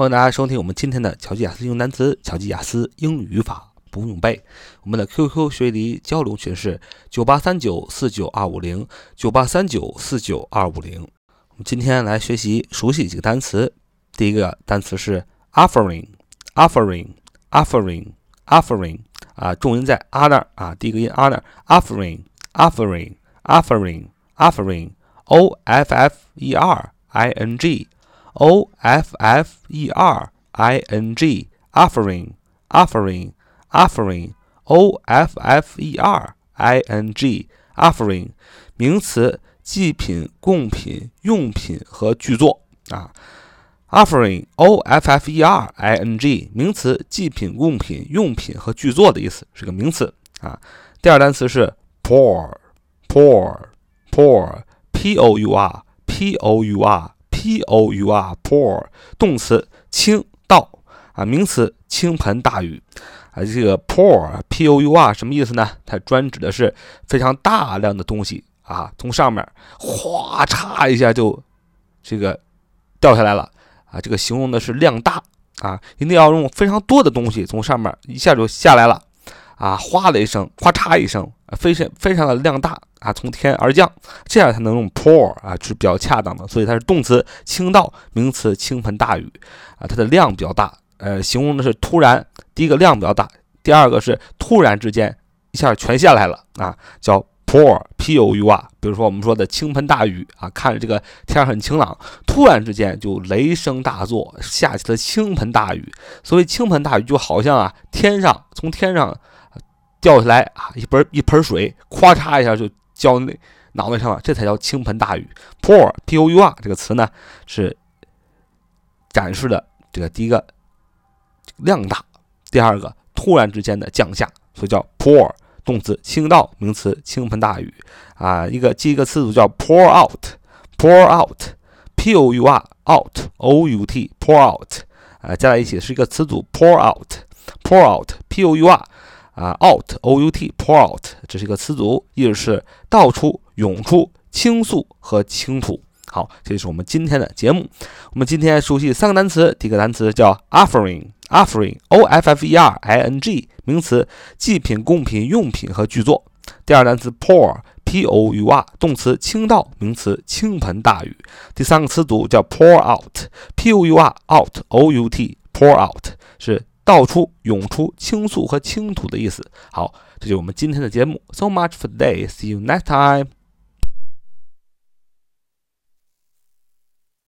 欢迎大家收听我们今天的巧记雅思英语单词、巧记雅思英语语法不用背。我们的 QQ 学习交流群是九八三九四九二五零九八三九四九二五零。我们今天来学习熟悉几个单词。第一个单词是 offering，offering，offering，offering 啊，重音在 a 那儿啊，第一个音 a 那儿，offering，offering，offering，offering，o f f e r i n g。O F F E R I N G offering offering offering O F F E R I N G offering 名词祭品、贡品、用品和剧作啊。offering O F F E R I N G 名词祭品、贡品、用品和剧作的意思是个名词啊。第二单词是 pour pour pour P O U R P O U R pour pour 动词倾倒啊，名词倾盆大雨啊。这个 pour pour 什么意思呢？它专指的是非常大量的东西啊，从上面哗嚓一下就这个掉下来了啊。这个形容的是量大啊，一定要用非常多的东西从上面一下就下来了啊，哗的一声，咔嚓一声，非常非常的量大。啊，从天而降，这样才能用 pour 啊，是比较恰当的。所以它是动词倾倒，名词倾盆大雨啊，它的量比较大，呃，形容的是突然。第一个量比较大，第二个是突然之间一下全下来了啊，叫 pour，p o u r。比如说我们说的倾盆大雨啊，看着这个天很晴朗，突然之间就雷声大作，下起了倾盆大雨。所谓倾盆大雨，就好像啊，天上从天上掉下来啊，一盆一盆水，咵嚓一下就。浇那脑袋上了，这才叫倾盆大雨。pour p o u r 这个词呢，是展示的这个第一个量大，第二个突然之间的降下，所以叫 pour 动词倾倒，名词倾盆大雨啊。一个记一个词组叫 pour out，pour out，p o u r out o u t pour out 啊，加在一起是一个词组 pour out，pour out，p o u r 啊，out o u t pour out，这是一个词组，意思是倒出、涌出、倾诉和倾吐。好，这就是我们今天的节目。我们今天熟悉三个单词，第一个单词叫 offering，offering，o f f e r i n g，名词，祭品、贡品、用品和剧作。第二单词 pour，p o u r，动词，倾倒，名词，倾盆大雨。第三个词组叫 pour out，p o u r out o u t pour out 是。倒出、涌出、倾诉和倾吐的意思。好，这就是我们今天的节目。So much for today. See you next time.